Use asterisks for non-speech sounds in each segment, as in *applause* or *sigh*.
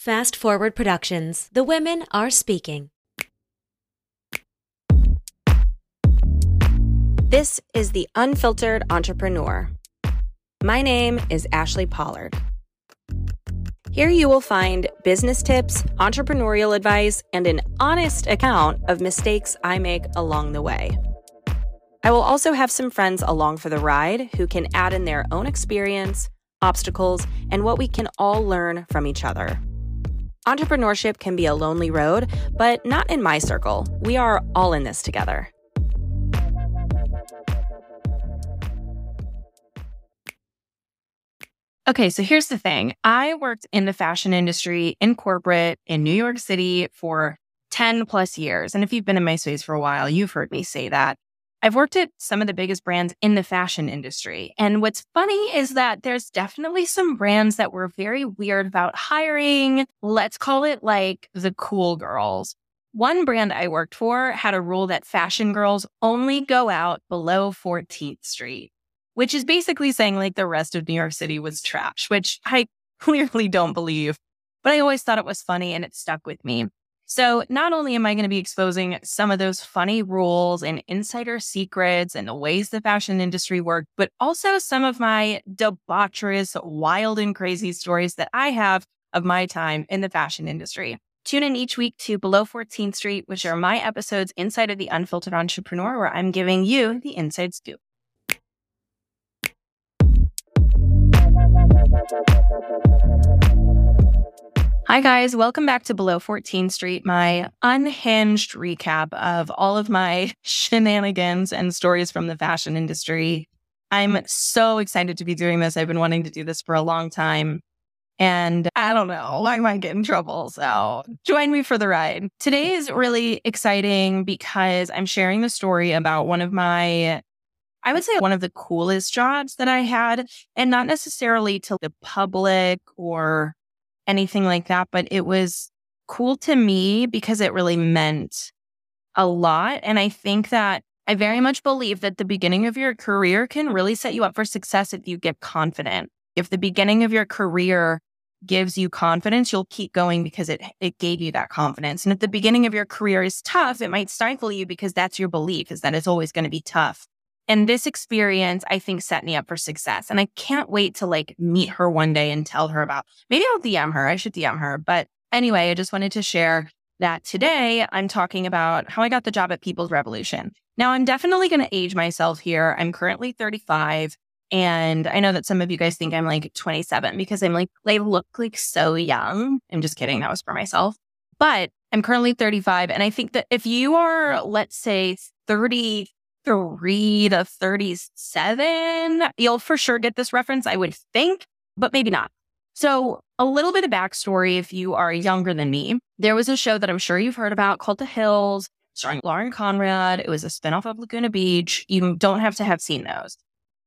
Fast Forward Productions. The women are speaking. This is The Unfiltered Entrepreneur. My name is Ashli Pollard. Here you will find business tips, entrepreneurial advice, and an honest account of mistakes I make along the way. I will also have some friends along for the ride who can add in their own experience, obstacles, and what we can all learn from each other. Entrepreneurship can be a lonely road, but not in my circle. We are all in this together. Okay, so here's the thing. I worked in the fashion industry in corporate in New York City for 10 plus years. And if you've been in my space for a while, you've heard me say that. I've worked at some of the biggest brands in the fashion industry. And what's funny is that there's definitely some brands that were very weird about hiring. Let's call it like the cool girls. One brand I worked for had a rule that fashion girls only go out below 14th Street, which is basically saying like the rest of New York City was trash, which I *laughs* clearly don't believe. But I always thought it was funny and it stuck with me. So, not only am I going to be exposing some of those funny rules and insider secrets and the ways the fashion industry worked, but also some of my debaucherous, wild, and crazy stories that I have of my time in the fashion industry. Tune in each week to Below 14th Street, which are my episodes inside of the Unfiltered Entrepreneur, where I'm giving you the inside scoop. Hi, guys. Welcome back to Below 14th Street, my unhinged recap of all of my *laughs* shenanigans and stories from the fashion industry. I'm so excited to be doing this. I've been wanting to do this for a long time. And I don't know, *laughs* I might get in trouble. So join me for the ride. Today is really exciting because I'm sharing the story about one of my I would say one of the coolest jobs that I had, and not necessarily to the public or anything like that, but it was cool to me because it really meant a lot. And I think that I very much believe that the beginning of your career can really set you up for success if you get confident. If the beginning of your career gives you confidence, you'll keep going because it it gave you that confidence. And if the beginning of your career is tough, it might stifle you because that's your belief is that it's always going to be tough. And this experience, I think, set me up for success. And I can't wait to like meet her one day and tell her about. Maybe I'll DM her. I should DM her. But anyway, I just wanted to share that today I'm talking about how I got the job at People's Revolution. Now, I'm definitely going to age myself here. I'm currently 35. And I know that some of you guys think I'm like 27 because I'm like, they look like so young. I'm just kidding. That was for myself. But I'm currently 35. And I think that if you are, let's say, 30 three to 37. You'll for sure get this reference, I would think, but maybe not. So, a little bit of backstory if you are younger than me. There was a show that I'm sure you've heard about called The Hills, starring Lauren Conrad. It was a spinoff of Laguna Beach. You don't have to have seen those.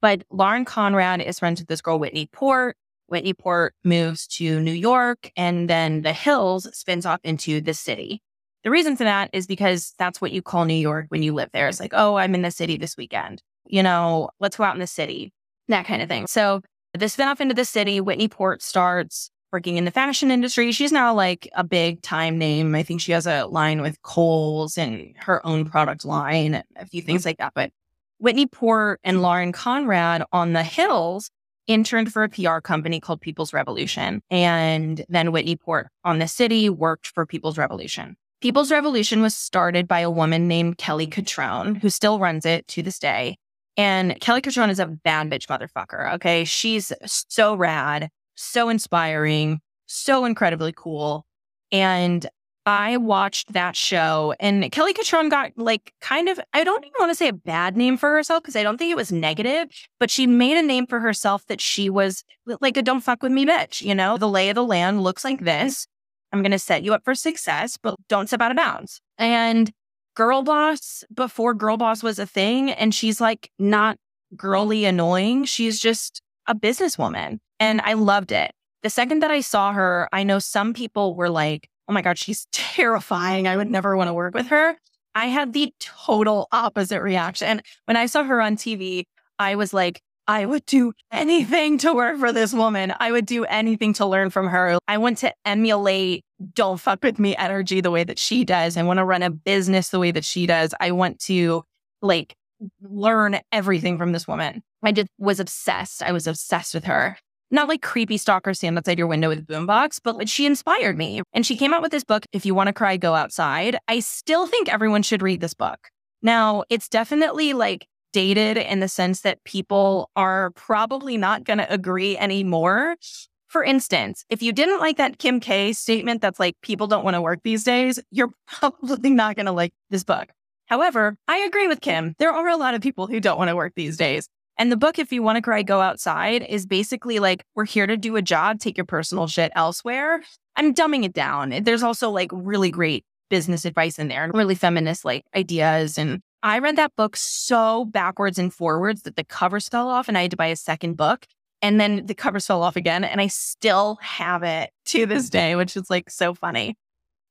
But Lauren Conrad is friends with this girl, Whitney Port. Whitney Port moves to New York, and then The Hills spins off into the city. The reason for that is because that's what you call New York when you live there. It's like, oh, I'm in the city this weekend. You know, let's go out in the city, that kind of thing. So this spin off into the city, Whitney Port starts working in the fashion industry. She's now like a big time name. I think she has a line with Kohl's and her own product line and a few things like that. But Whitney Port and Lauren Conrad on the Hills interned for a PR company called People's Revolution. And then Whitney Port on the city worked for People's Revolution. People's Revolution was started by a woman named Kelly Cutrone, who still runs it to this day. And Kelly Cutrone is a bad bitch motherfucker. Okay. She's so rad, so inspiring, so incredibly cool. And I watched that show and Kelly Cutrone got like kind of, I don't even want to say a bad name for herself because I don't think it was negative, but she made a name for herself that she was like a don't fuck with me bitch. You know, the lay of the land looks like this. I'm going to set you up for success, but don't step out of bounds. And girl boss, before girl boss was a thing, and she's like not girly annoying. She's just a businesswoman. And I loved it. The second that I saw her, I know some people were like, oh my God, she's *laughs* terrifying. I would never want to work with her. I had the total opposite reaction. When I saw her on TV, I was like, I would do anything to work for this woman. I would do anything to learn from her. I want to emulate don't fuck with me energy the way that she does. I want to run a business the way that she does. I want to like learn everything from this woman. I just was obsessed. I was obsessed with her. Not like creepy stalker stand outside your window with boombox, but she inspired me. And she came out with this book, If You Want to Cry, Go Outside. I still think everyone should read this book. Now, it's definitely like dated in the sense that people are probably not going to agree anymore. For instance, if you didn't like that Kim K statement that's like people don't want to work these days, *laughs* you're probably not going to like this book. However, I agree with Kim. There are a lot of people who don't want to work these days. And the book, If You Want to Cry, Go Outside, is basically like, we're here to do a job, take your personal shit elsewhere. I'm dumbing it down. There's also like really great business advice in there and really feminist like ideas. And I read that book so backwards and forwards that the covers fell off and I had to buy a second book. And then the covers fell off again. And I still have it *laughs* to this day, which is like so funny.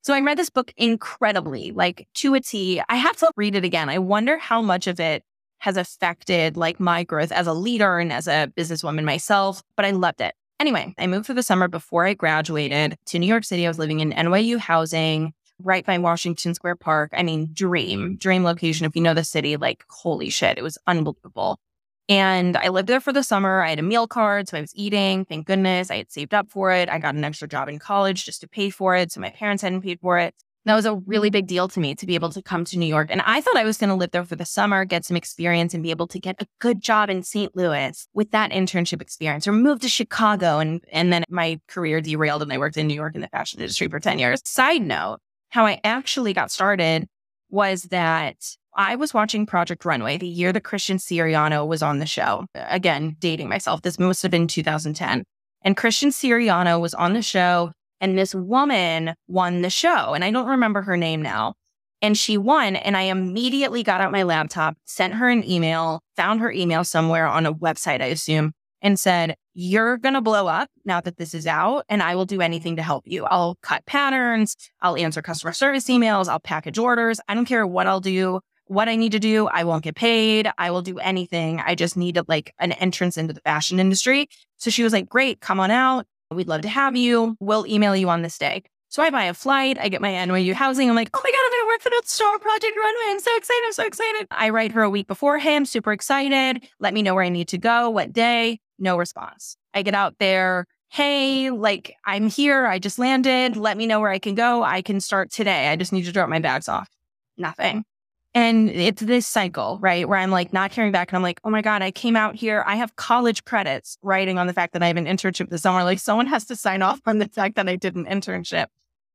So I read this book incredibly, like to a T. I have to read it again. I wonder how much of it has affected like my growth as a leader and as a businesswoman myself, but I loved it. Anyway, I moved for the summer before I graduated to New York City. I was living in NYU housing right by Washington Square Park. I mean, dream, dream location. If you know the city, like, holy shit, it was unbelievable. And I lived there for the summer. I had a meal card, so I was eating. Thank goodness I had saved up for it. I got an extra job in college just to pay for it. So my parents hadn't paid for it. That was a really big deal to me to be able to come to New York. And I thought I was going to live there for the summer, get some experience, and be able to get a good job in St. Louis with that internship experience or move to Chicago. And, and then my career derailed and I worked in New York in the fashion industry for 10 years. Side note, how I actually got started was that I was watching Project Runway the year that Christian Siriano was on the show. Again, dating myself. This must have been 2010. And Christian Siriano was on the show, and this woman won the show. And I don't remember her name now. And she won. And I immediately got out my laptop, sent her an email, found her email somewhere on a website, I assume, and said, You're going to blow up now that this is out, and I will do anything to help you. I'll cut patterns, I'll answer customer service emails, I'll package orders. I don't care what I'll do what I need to do. I won't get paid. I will do anything. I just need like an entrance into the fashion industry. So she was like, great, come on out. We'd love to have you. We'll email you on this day. So I buy a flight. I get my NYU housing. I'm like, oh my God, I'm to work for the Star Project Runway. I'm so excited. I'm so excited. I write her a week beforehand, super excited. Let me know where I need to go, what day. No response. I get out there. Hey, like I'm here. I just landed. Let me know where I can go. I can start today. I just need to drop my bags off. Nothing. And it's this cycle, right? Where I'm like not hearing back and I'm like, oh my God, I came out here. I have college credits writing on the fact that I have an internship this summer. Like someone has to sign off on the fact that I did an internship.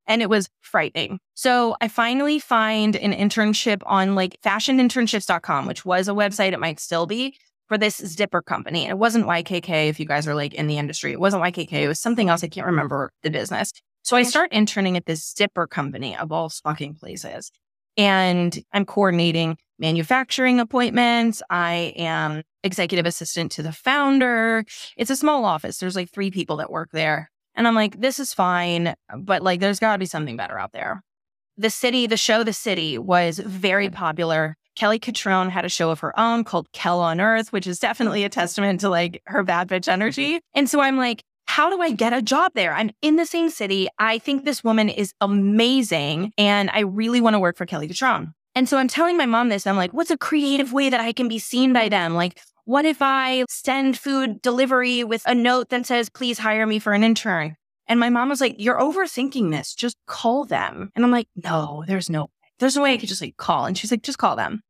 And it was frightening. So I finally find an internship on like fashioninternships.com, which was a website. It might still be for this zipper company. It wasn't YKK if you guys are like in the industry. It wasn't YKK. It was something else. I can't remember the business. So I start interning at this zipper company of all fucking places and I'm coordinating manufacturing appointments. I am executive assistant to the founder. It's a small office. There's like three people that work there. And I'm like, this is fine, but like, there's got to be something better out there. The city, the show, The City was very popular. Kelly Cutrone had a show of her own called Kell on Earth, which is definitely a testament to like her bad bitch energy. Mm-hmm. And so I'm like, how do I get a job there? I'm in the same city. I think this woman is amazing and I really want to work for Kelly Cutrone. And so I'm telling my mom this. I'm like, what's a creative way that I can be seen by them? Like, what if I send food delivery with a note that says, please hire me for an intern? And my mom was like, you're overthinking this. Just call them. And I'm like, no, there's no, there's no way I could just like call. And she's like, just call them.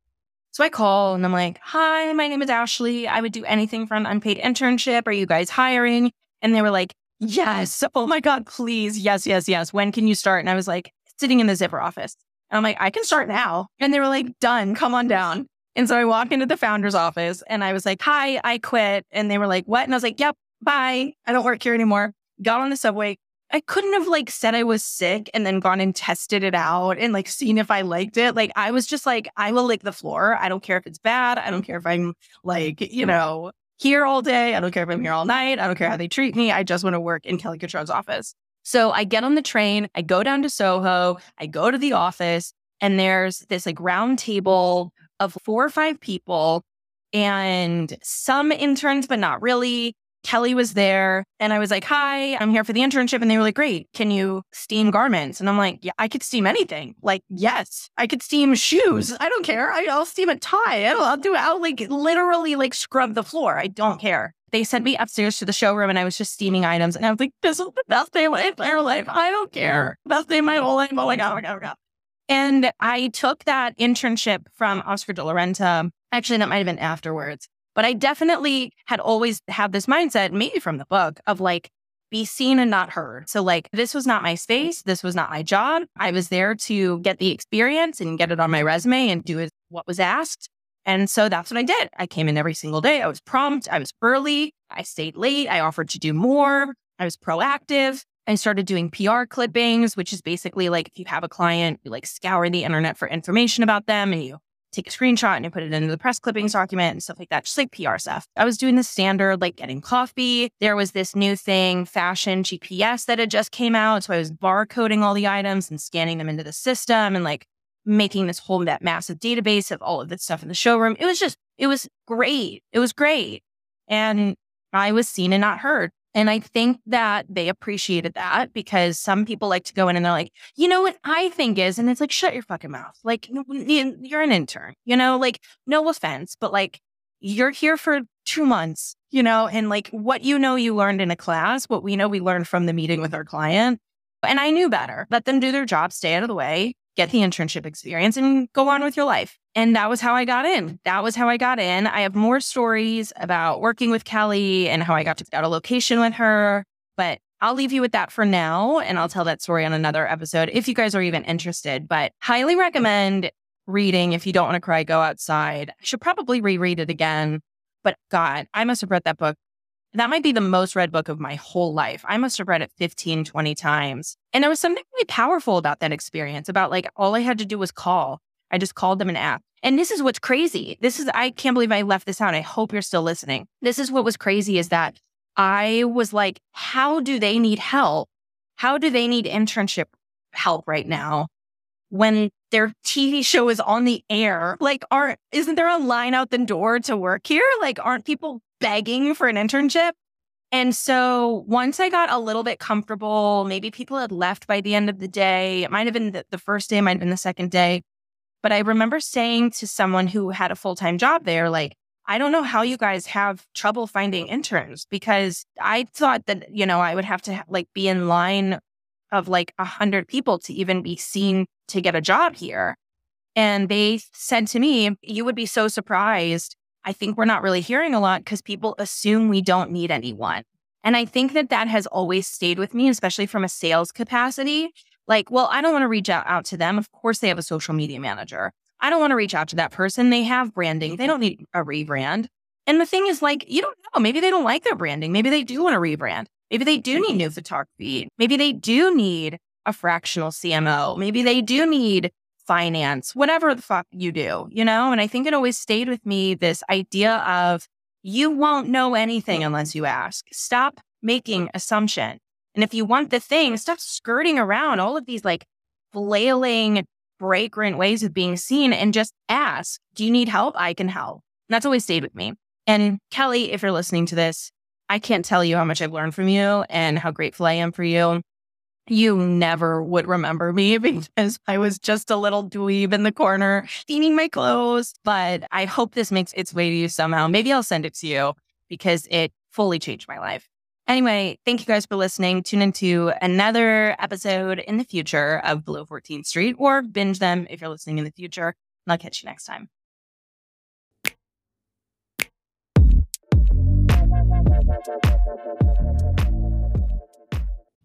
So I call and I'm like, hi, my name is Ashli. I would do anything for an unpaid internship. Are you guys hiring? And they were like, yes. Oh my God, please. Yes, yes, yes. When can you start? And I was like, sitting in the zipper office. And I'm like, I can start now. And they were like, done, come on down. And so I walk into the founder's office and I was like, hi, I quit. And they were like, what? And I was like, yep, bye. I don't work here anymore. Got on the subway. I couldn't have like said I was sick and then gone and tested it out and like seen if I liked it. Like I was just like, I will lick the floor. I don't care if it's bad. I don't care if I'm like, you know, here all day. I don't care if I'm here all night. I don't care how they treat me. I just want to work in Kelly Cutrone's office. So I get on the train, I go down to Soho, I go to the office, and there's this like round table of four or five people and some interns, but not really. Kelly was there and I was like, Hi, I'm here for the internship. And they were like, Great. Can you steam garments? And I'm like, Yeah, I could steam anything. Like, yes, I could steam shoes. I don't care. I, will steam a tie. I'll, I'll do it. I'll like literally like scrub the floor. I don't care. They sent me upstairs to the showroom and I was just steaming items. And I was like, This is the best day of my entire life. I don't care. Best day of my whole life. Oh my God, oh my God, oh my God. And I took that internship from Oscar de la Renta. Actually, that might have been afterwards. But I definitely had always had this mindset, maybe from the book, of like, be seen and not heard. So, like, this was not my space. This was not my job. I was there to get the experience and get it on my resume and do what was asked. And so that's what I did. I came in every single day. I was prompt. I was early. I stayed late. I offered to do more. I was proactive. I started doing PR clippings, which is basically like if you have a client, you like scour the internet for information about them and you take a screenshot and you put it into the press clippings document and stuff like that, just like PR stuff. I was doing the standard, like getting coffee. There was this new thing, fashion GPS, that had just came out. So I was barcoding all the items and scanning them into the system and like making this whole that massive database of all of this stuff in the showroom. It was just, it was great. It was great. And I was seen and not heard. And I think that they appreciated that because some people like to go in and they're like, you know what I think is, and it's like, shut your fucking mouth. Like, you're an intern, you know, like, no offense, but like, you're here for two months, you know, and like what you know you learned in a class, what we know we learned from the meeting with our client. And I knew better. Let them do their job, stay out of the way, get the internship experience, and go on with your life. And that was how I got in. That was how I got in. I have more stories about working with Kelly and how I got to get a location with her, but I'll leave you with that for now. And I'll tell that story on another episode if you guys are even interested. But highly recommend reading if you don't want to cry, go outside. I should probably reread it again. But God, I must have read that book. That might be the most read book of my whole life. I must have read it 15, 20 times. And there was something really powerful about that experience about like all I had to do was call I just called them an app. And this is what's crazy. This is, I can't believe I left this out. I hope you're still listening. This is what was crazy is that I was like, how do they need help? How do they need internship help right now when their TV show is on the air? Like, aren't, isn't there a line out the door to work here? Like, aren't people begging for an internship? And so once I got a little bit comfortable, maybe people had left by the end of the day. It might have been the, first day, might have been the second day. But I remember saying to someone who had a full time job there, like, I don't know how you guys have trouble finding interns because I thought that, you know, I would have to like be in line of like a hundred people to even be seen to get a job here. And they said to me, you would be so surprised. I think we're not really hearing a lot because people assume we don't need anyone. And I think that that has always stayed with me, especially from a sales capacity, like, well, I don't want to reach out, out to them. Of course, they have a social media manager. I don't want to reach out to that person. They have branding. They mm-hmm. don't need a rebrand. And the thing is, like, you don't know. Maybe they don't like their branding. Maybe they do want to rebrand. Maybe they do need mm-hmm. new photography. Maybe they do need a fractional CMO. Maybe they do need finance, whatever the fuck you do, you know? And I think it always stayed with me this idea of you won't know anything mm-hmm. unless you ask. Stop making assumption. And if you want the thing, stop skirting around all of these like flailing, fragrant ways of being seen and just ask, do you need help? I can help. And that's always stayed with me. And Kelly, if you're listening to this, I can't tell you how much I've learned from you and how grateful I am for you. You never would remember me *laughs* because I was just a little dweeb in the corner cleaning my clothes. But I hope this makes its way to you somehow. Maybe I'll send it to you because it fully changed my life. Anyway, thank you guys for listening. Tune into another episode in the future of Below 14th Street or binge them if you're listening in the future. And I'll catch you next time.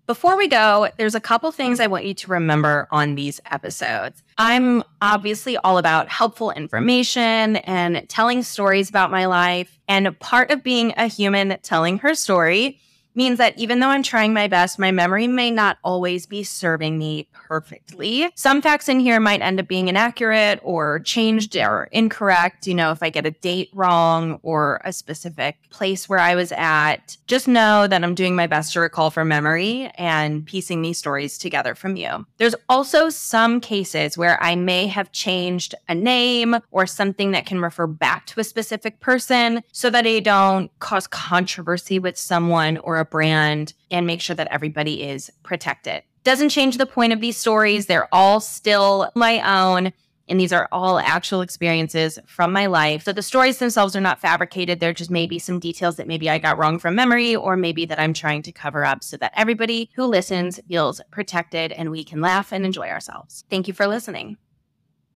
Before we go, there's a couple things I want you to remember on these episodes. I'm obviously all about helpful information and telling stories about my life. And part of being a human telling her story means that even though I'm trying my best, my memory may not always be serving me perfectly. Some facts in here might end up being inaccurate or changed or incorrect. You know, if I get a date wrong or a specific place where I was at, just know that I'm doing my best to recall from memory and piecing these stories together from you. There's also some cases where I may have changed a name or something that can refer back to a specific person so that I don't cause controversy with someone or a brand and make sure that everybody is protected. Doesn't change the point of these stories. They're all still my own. And these are all actual experiences from my life. So the stories themselves are not fabricated. They're just maybe some details that maybe I got wrong from memory, or maybe that I'm trying to cover up so that everybody who listens feels protected and we can laugh and enjoy ourselves. Thank you for listening.